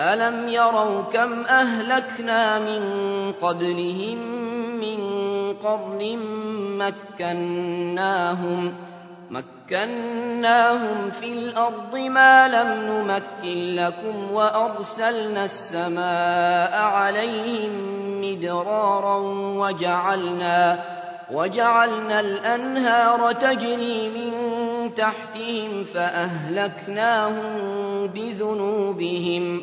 ألم يروا كم أهلكنا من قبلهم من قرن مكناهم مكناهم في الأرض ما لم نمكن لكم وأرسلنا السماء عليهم مدرارا وجعلنا وجعلنا الأنهار تجري من تحتهم فأهلكناهم بذنوبهم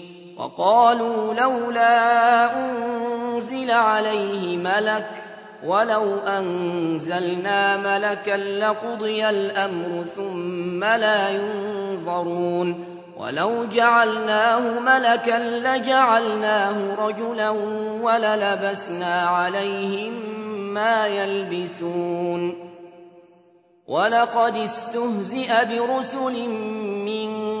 وقالوا لولا أنزل عليه ملك ولو أنزلنا ملكا لقضي الأمر ثم لا ينظرون ولو جعلناه ملكا لجعلناه رجلا وللبسنا عليهم ما يلبسون ولقد استهزئ برسل من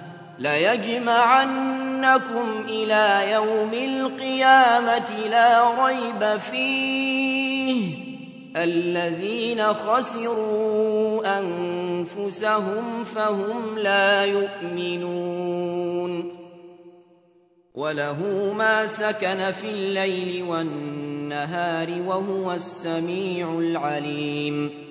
ليجمعنكم إلى يوم القيامة لا ريب فيه الذين خسروا أنفسهم فهم لا يؤمنون وله ما سكن في الليل والنهار وهو السميع العليم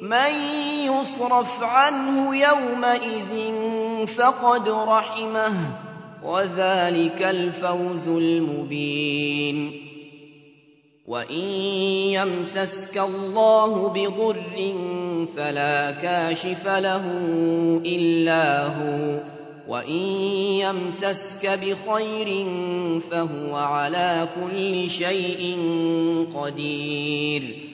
من يصرف عنه يومئذ فقد رحمه وذلك الفوز المبين. وإن يمسسك الله بضر فلا كاشف له إلا هو وإن يمسسك بخير فهو على كل شيء قدير.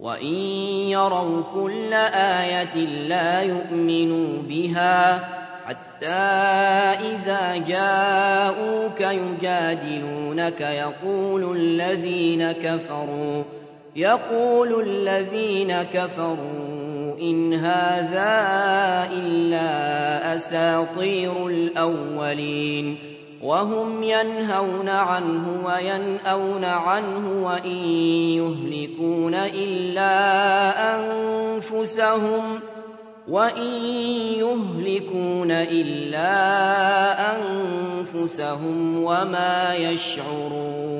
وإن يروا كل آية لا يؤمنوا بها حتى إذا جاءوك يجادلونك يقول الذين كفروا يقول الذين كفروا إن هذا إلا أساطير الأولين وهم ينهون عنه وينأون عنه وإن يهلكون إلا أنفسهم وإن يهلكون إلا أنفسهم وما يشعرون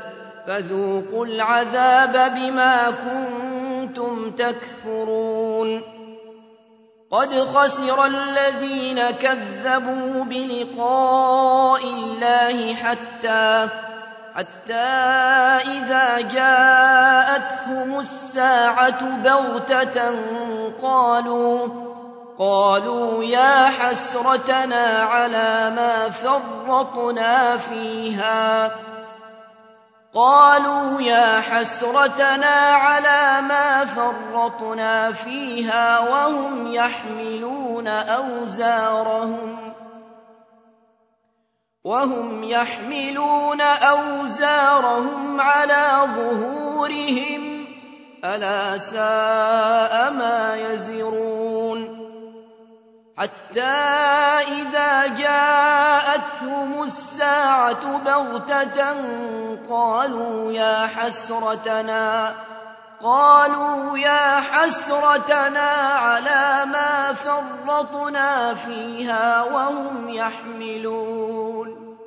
فذوقوا العذاب بما كنتم تكفرون. قد خسر الذين كذبوا بلقاء الله حتى حتى إذا جاءتهم الساعة بغتة قالوا قالوا يا حسرتنا على ما فرطنا فيها. قالوا يا حسرتنا على ما فرطنا فيها وهم يحملون أوزارهم وهم يحملون أوزارهم على ظهورهم ألا ساء ما يزرون حتى إذا جاءتهم الساعة بغتة قالوا يا حسرتنا قالوا يا حسرتنا على ما فرطنا فيها وهم يحملون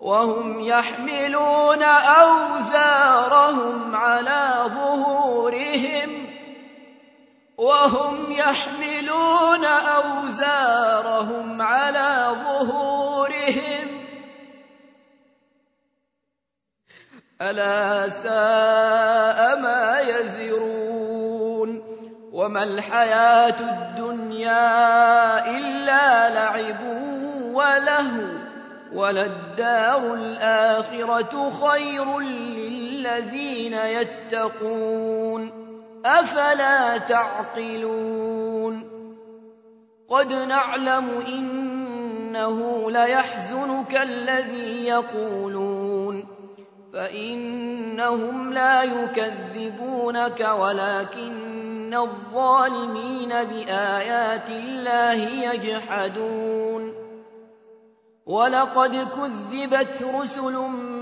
وهم يحملون أوزارهم على ظهورهم. وهم يحملون أوزارهم على ظهورهم. ألا ساء ما يزرون. وما الحياة الدنيا إلا لعب وله وللدار الآخرة خير للذين يتقون. أفلا تعقلون؟ قد نعلم إنه ليحزنك الذي يقولون. فإنهم لا يكذبونك ولكن الظالمين بآيات الله يجحدون. ولقد كذبت رسل من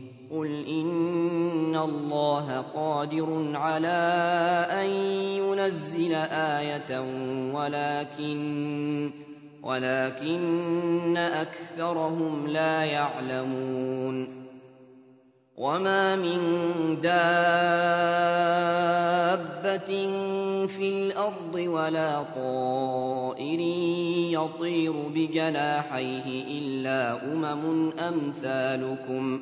قل إن الله قادر على أن ينزل آية ولكن ولكن أكثرهم لا يعلمون. وما من دابة في الأرض ولا طائر يطير بجناحيه إلا أمم أمثالكم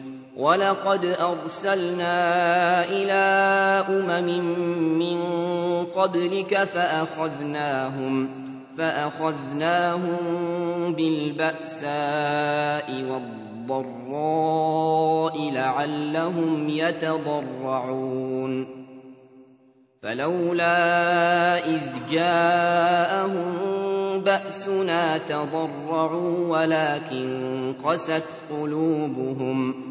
ولقد أرسلنا إلى أمم من قبلك فأخذناهم فأخذناهم بالبأساء والضراء لعلهم يتضرعون فلولا إذ جاءهم بأسنا تضرعوا ولكن قست قلوبهم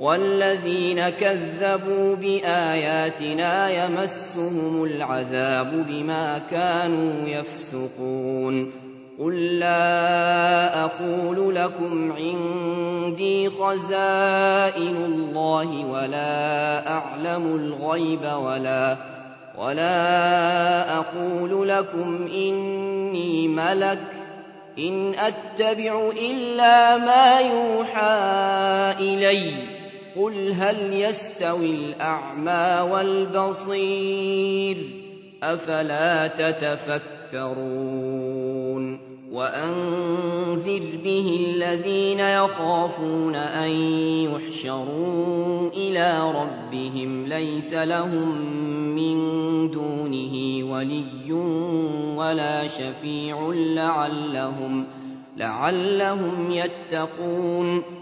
والذين كذبوا بآياتنا يمسهم العذاب بما كانوا يفسقون. قل لا أقول لكم عندي خزائن الله ولا أعلم الغيب ولا ولا أقول لكم إني ملك إن أتبع إلا ما يوحى إلي. قل هل يستوي الأعمى والبصير أفلا تتفكرون وأنذر به الذين يخافون أن يحشروا إلى ربهم ليس لهم من دونه ولي ولا شفيع لعلهم لعلهم يتقون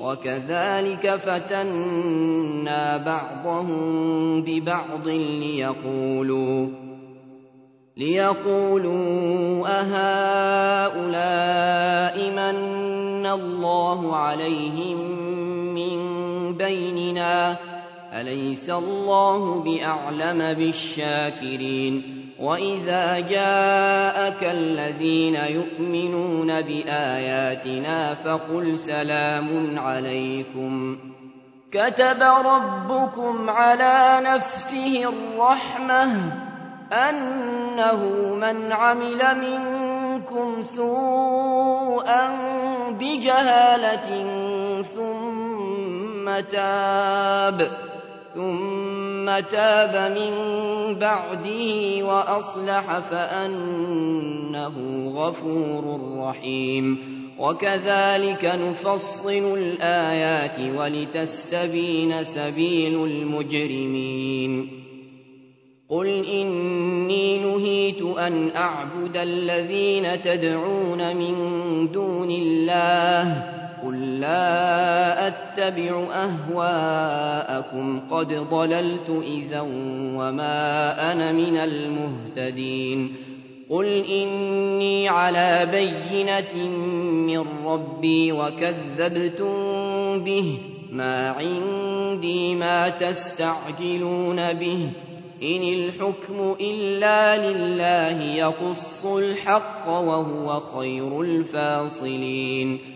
وكذلك فتنا بعضهم ببعض ليقولوا ليقولوا أهؤلاء من الله عليهم من بيننا أليس الله بأعلم بالشاكرين وإذا جاءك الذين يؤمنون بآياتنا فقل سلام عليكم. كتب ربكم على نفسه الرحمة أنه من عمل منكم سوءا بجهالة ثم تاب. ثم تاب من بعده وأصلح فأنه غفور رحيم. وكذلك نفصل الآيات ولتستبين سبيل المجرمين. قل إني نهيت أن أعبد الذين تدعون من دون الله قل لا أتبع أهواءكم قد ضللت إذا وما أنا من المهتدين قل إني على بينة من ربي وكذبتم به ما عندي ما تستعجلون به إن الحكم إلا لله يقص الحق وهو خير الفاصلين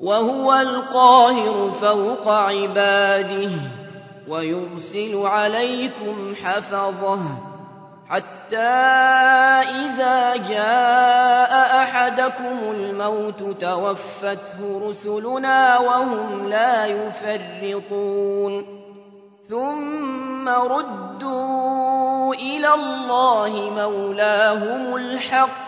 وهو القاهر فوق عباده ويرسل عليكم حفظه حتى إذا جاء أحدكم الموت توفته رسلنا وهم لا يفرطون. ثم ردوا إلى الله مولاهم الحق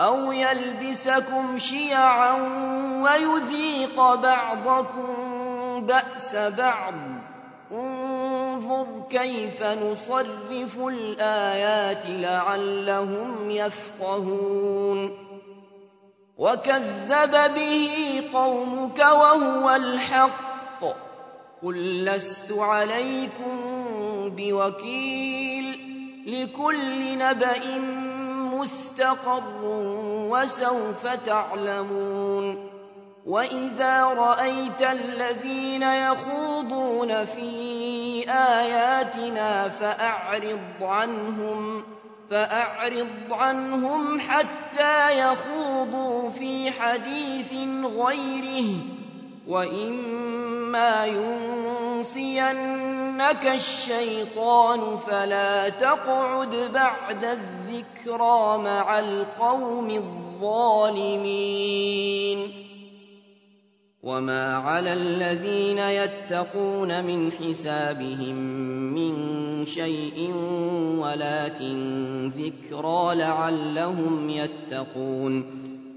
أو يلبسكم شيعا ويذيق بعضكم بأس بعض انظر كيف نصرف الآيات لعلهم يفقهون وكذب به قومك وهو الحق قل لست عليكم بوكيل لكل نبأ مستقر وسوف تعلمون وإذا رأيت الذين يخوضون في آياتنا فأعرض عنهم فأعرض عنهم حتى يخوضوا في حديث غيره وإما ينسينك الشيطان فلا تقعد بعد الذكرى مع القوم الظالمين وما على الذين يتقون من حسابهم من شيء ولكن ذكرى لعلهم يتقون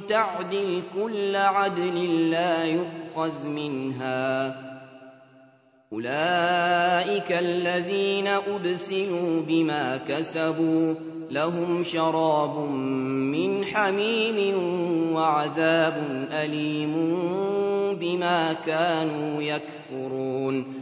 تعدل كل عدل لا يؤخذ منها. أولئك الذين أبسلوا بما كسبوا لهم شراب من حميم وعذاب أليم بما كانوا يكفرون.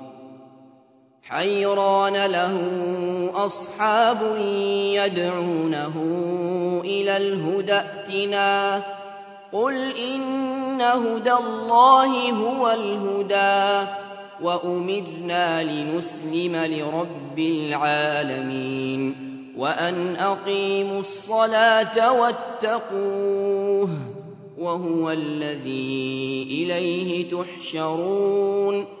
حيران له أصحاب يدعونه إلى الهدى ائتنا. قل إن هدى الله هو الهدى وأمرنا لنسلم لرب العالمين. وأن أقيموا الصلاة واتقوه وهو الذي إليه تحشرون.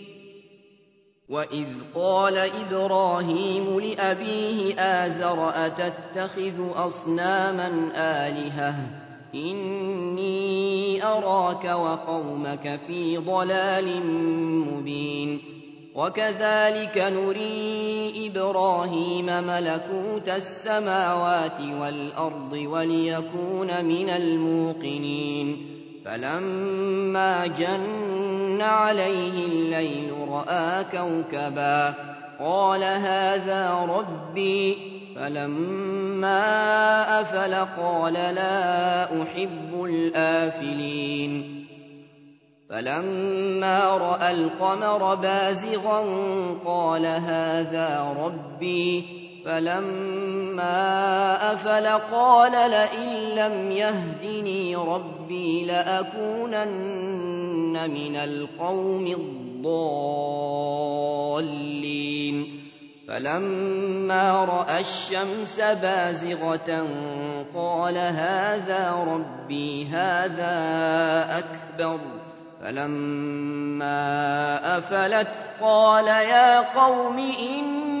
وإذ قال إبراهيم لأبيه آزر أتتخذ أصناما آلهة؟ إني أراك وقومك في ضلال مبين. وكذلك نري إبراهيم ملكوت السماوات والأرض وليكون من الموقنين. فلما جن عليه الليل رأى كوكبا قال هذا ربي فلما أفل قال لا أحب الآفلين فلما رأى القمر بازغا قال هذا ربي فلما أفل قال لئن لم يهدني ربي لأكونن من القوم الضالين فلما رأى الشمس بازغة قال هذا ربي هذا أكبر فلما أفلت قال يا قوم إني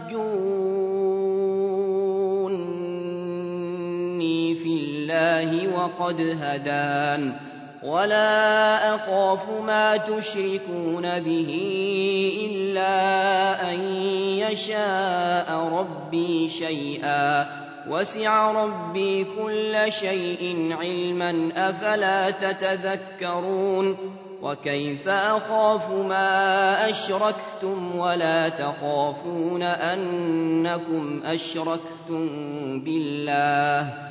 الله وقد هدان. ولا أخاف ما تشركون به إلا أن يشاء ربي شيئا. وسع ربي كل شيء علما أفلا تتذكرون؟ وكيف أخاف ما أشركتم ولا تخافون أنكم أشركتم بالله؟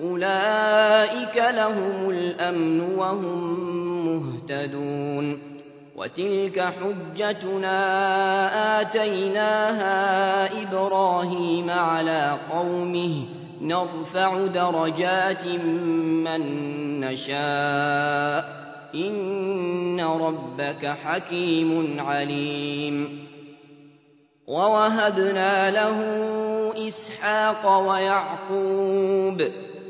أولئك لهم الأمن وهم مهتدون. وتلك حجتنا آتيناها إبراهيم على قومه. نرفع درجات من نشاء. إن ربك حكيم عليم. ووهبنا له إسحاق ويعقوب.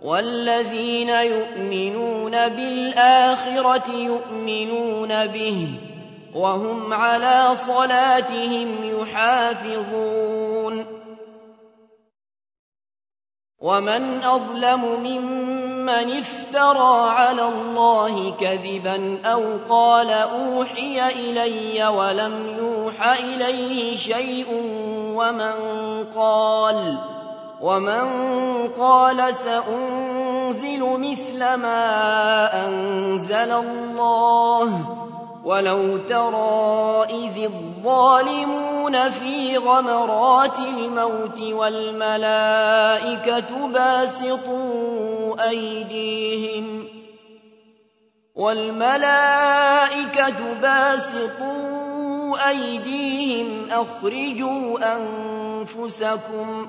والذين يؤمنون بالآخرة يؤمنون به وهم على صلاتهم يحافظون. ومن أظلم ممن افترى على الله كذبا أو قال أوحي إلي ولم يوح إليه شيء ومن قال ومن قال سأنزل مثل ما أنزل الله ولو ترى إذ الظالمون في غمرات الموت والملائكة باسطوا أيديهم والملائكة باسطوا أيديهم أخرجوا أنفسكم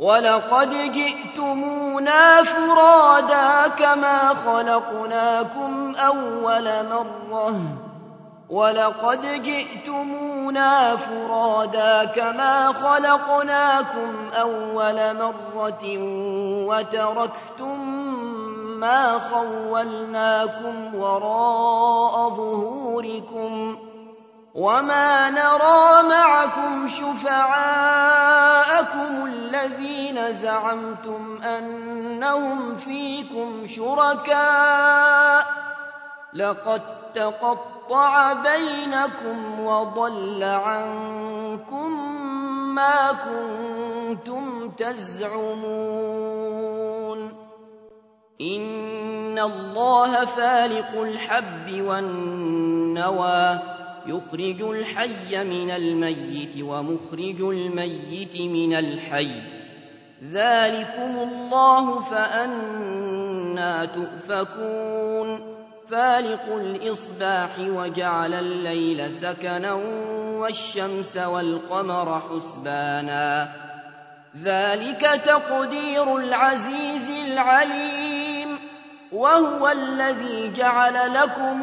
ولقد جئتمونا فرادا كما خلقناكم أول مرة ولقد جئتمونا فرادا كما خلقناكم أول مرة وتركتم ما خولناكم وراء ظهوركم وما نرى معكم شفعاءكم الذين زعمتم أنهم فيكم شركاء لقد تقطع بينكم وضل عنكم ما كنتم تزعمون إن الله فالق الحب والنوى يخرج الحي من الميت ومخرج الميت من الحي. ذلكم الله فأنا تؤفكون. فالق الإصباح وجعل الليل سكنا والشمس والقمر حسبانا. ذلك تقدير العزيز العليم. وهو الذي جعل لكم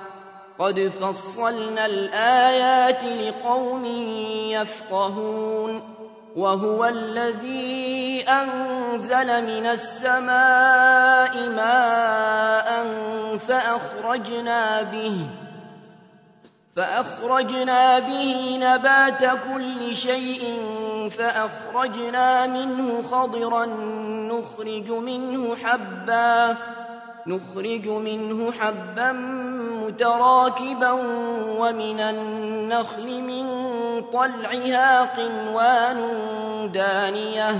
قد فصلنا الآيات لقوم يفقهون وهو الذي أنزل من السماء ماء فأخرجنا به فأخرجنا به نبات كل شيء فأخرجنا منه خضرا نخرج منه حبا نخرج منه حبا متراكبا ومن النخل من طلعها قنوان دانية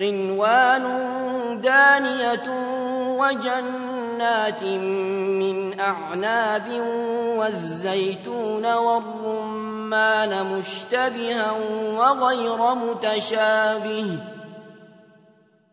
قنوان دانية وجنات من أعناب والزيتون والرمان مشتبها وغير متشابه.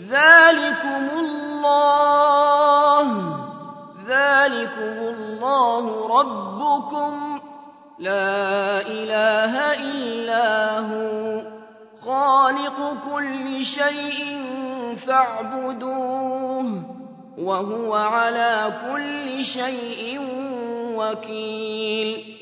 ذلكم الله ذلكم الله ربكم لا إله إلا هو خالق كل شيء فاعبدوه وهو على كل شيء وكيل.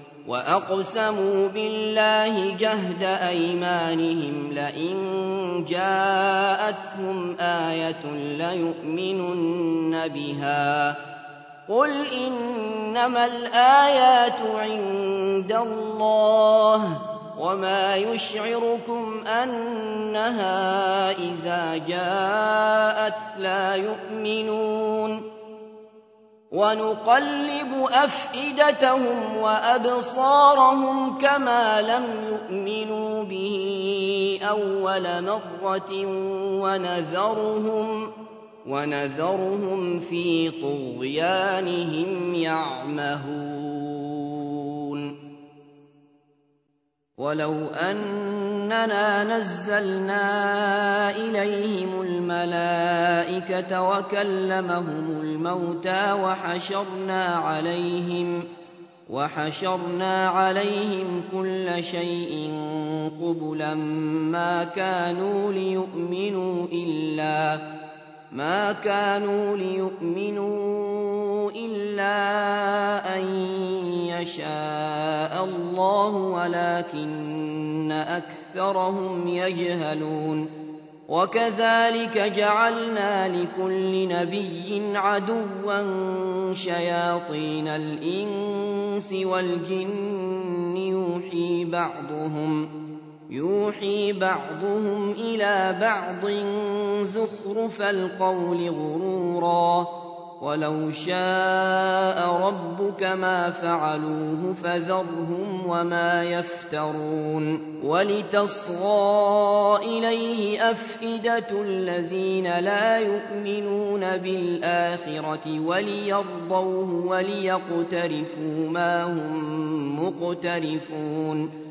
وأقسموا بالله جهد أيمانهم لئن جاءتهم آية ليؤمنن بها قل إنما الآيات عند الله وما يشعركم أنها إذا جاءت لا يؤمنون ونقلب أفئدتهم وأبصارهم كما لم يؤمنوا به أول مرة ونذرهم ونذرهم في طغيانهم يعمهون. ولو أننا نزلنا إليهم الملائكة وكلمهم الموتى وحشرنا عليهم وحشرنا عليهم كل شيء قبلا ما كانوا ليؤمنوا إلا ما كانوا ليؤمنوا إلا أن يشاء الله ولكن أكثرهم يجهلون. وكذلك جعلنا لكل نبي عدوا شياطين الإنس والجن يوحي بعضهم. يوحي بعضهم إلى بعض زخرف القول غرورا. ولو شاء ربك ما فعلوه فذرهم وما يفترون. ولتصغى إليه أفئدة الذين لا يؤمنون بالآخرة وليرضوه وليقترفوا ما هم مقترفون.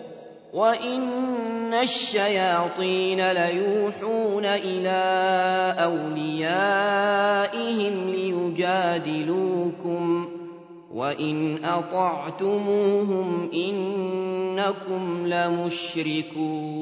وإن الشياطين ليوحون إلى أوليائهم ليجادلوكم وإن أطعتموهم إنكم لمشركون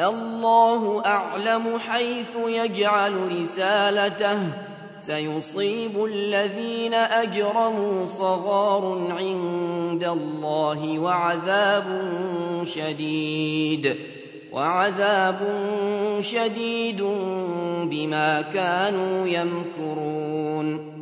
الله أعلم حيث يجعل رسالته. سيصيب الذين أجرموا صغار عند الله وعذاب شديد. وعذاب شديد بما كانوا يمكرون.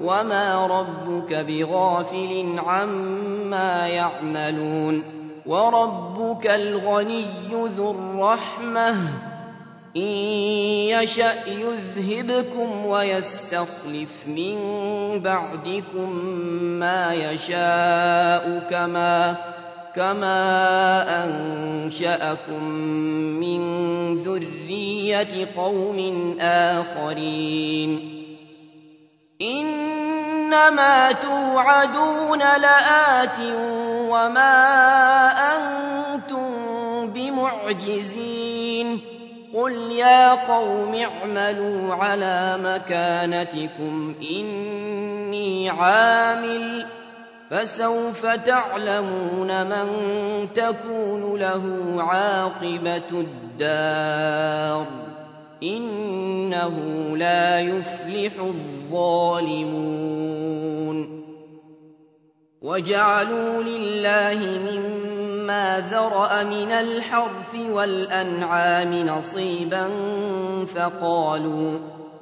وما ربك بغافل عما يعملون وربك الغني ذو الرحمة إن يشأ يذهبكم ويستخلف من بعدكم ما يشاء كما كما أنشأكم من ذرية قوم آخرين إنما توعدون لآت وما أنتم بمعجزين قل يا قوم اعملوا على مكانتكم إني عامل فسوف تعلمون من تكون له عاقبة الدار إنه لا يفلح الظالمون. وجعلوا لله مما ذرأ من الحرث والأنعام نصيبا فقالوا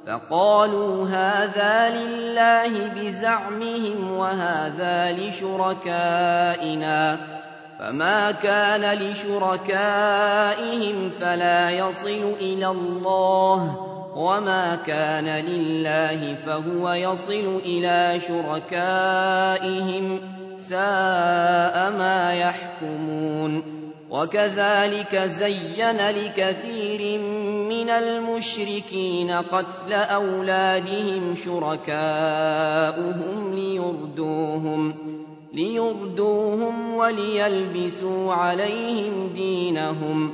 فقالوا هذا لله بزعمهم وهذا لشركائنا. فما كان لشركائهم فلا يصل إلى الله وما كان لله فهو يصل إلى شركائهم ساء ما يحكمون وكذلك زين لكثير من المشركين قتل أولادهم شركاؤهم ليردوهم ليردوهم وليلبسوا عليهم دينهم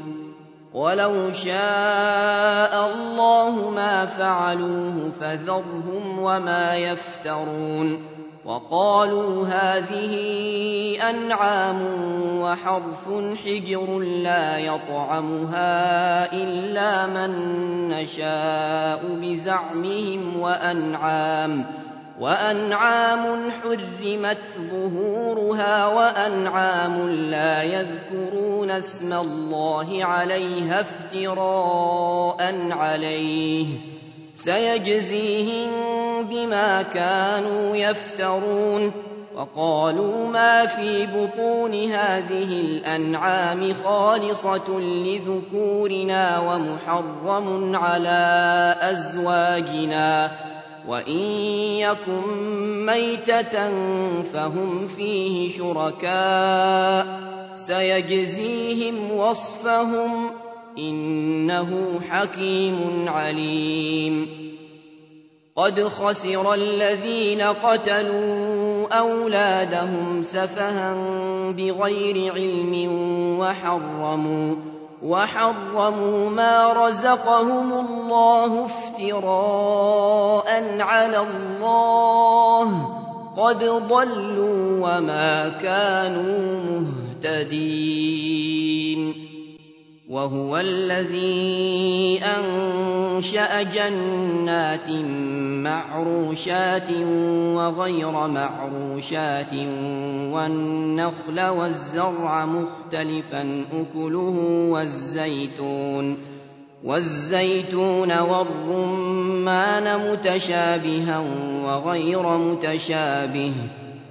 ولو شاء الله ما فعلوه فذرهم وما يفترون وقالوا هذه أنعام وحرف حجر لا يطعمها إلا من نشاء بزعمهم وأنعام وأنعام حرمت ظهورها وأنعام لا يذكرون اسم الله عليها افتراء عليه. سيجزيهم بما كانوا يفترون. وقالوا ما في بطون هذه الأنعام خالصة لذكورنا ومحرم على أزواجنا. وإن يكن ميتة فهم فيه شركاء سيجزيهم وصفهم إنه حكيم عليم قد خسر الذين قتلوا أولادهم سفها بغير علم وحرموا وحرموا ما رزقهم الله افتراء على الله. قد ضلوا وما كانوا مهتدين. وهو الذي أنشأ جنات معروشات وغير معروشات والنخل والزرع مختلفا أكله والزيتون والزيتون والرمان متشابها وغير متشابه.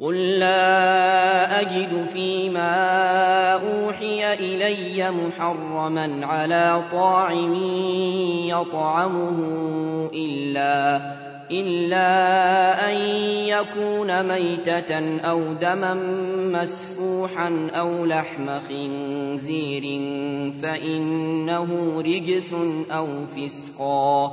قل لا أجد فيما أوحي إلي محرما على طاعم يطعمه إلا إلا أن يكون ميتة أو دما مسفوحا أو لحم خنزير فإنه رجس أو فسقا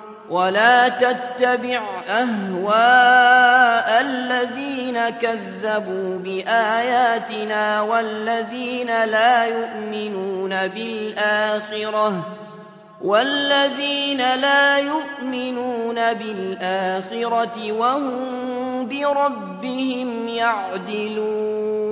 ولا تتبع أهواء الذين كذبوا بآياتنا والذين لا يؤمنون بالآخرة والذين لا يؤمنون بالآخرة وهم بربهم يعدلون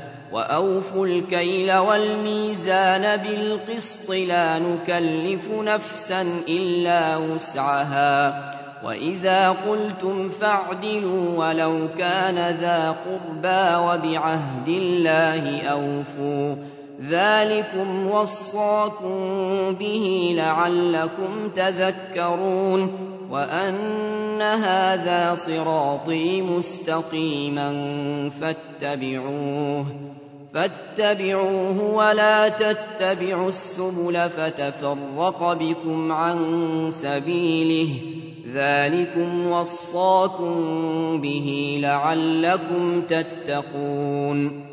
وأوفوا الكيل والميزان بالقسط لا نكلف نفسا إلا وسعها وإذا قلتم فاعدلوا ولو كان ذا قربى وبعهد الله أوفوا ذلكم وصاكم به لعلكم تذكرون وأن هذا صراطي مستقيما فاتبعوه فاتبعوه ولا تتبعوا السبل فتفرق بكم عن سبيله. ذلكم وصاكم به لعلكم تتقون.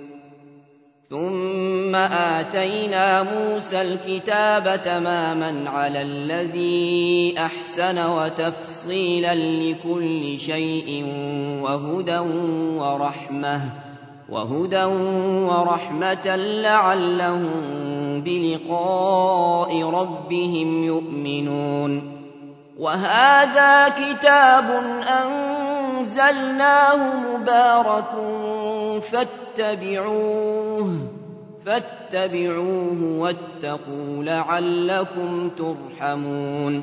ثم آتينا موسى الكتاب تماما على الذي أحسن وتفصيلا لكل شيء وهدى ورحمة. وهدى ورحمة لعلهم بلقاء ربهم يؤمنون. وهذا كتاب أنزلناه مبارك فاتبعوه فاتبعوه واتقوا لعلكم ترحمون.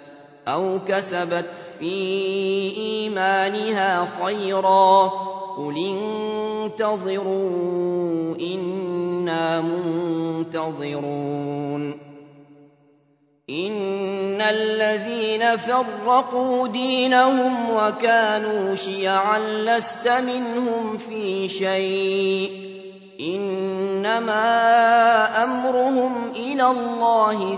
أو كسبت في إيمانها خيرا قل انتظروا إنا منتظرون إن الذين فرقوا دينهم وكانوا شيعا لست منهم في شيء إنما أمرهم إلى الله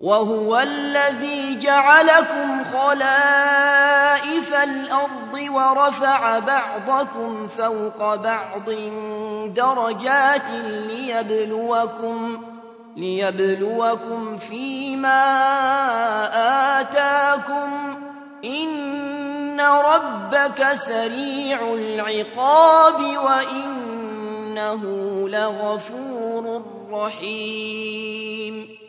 وهو الذي جعلكم خلائف الأرض ورفع بعضكم فوق بعض درجات ليبلوكم ليبلوكم فيما آتاكم إن ربك سريع العقاب وإنه لغفور رحيم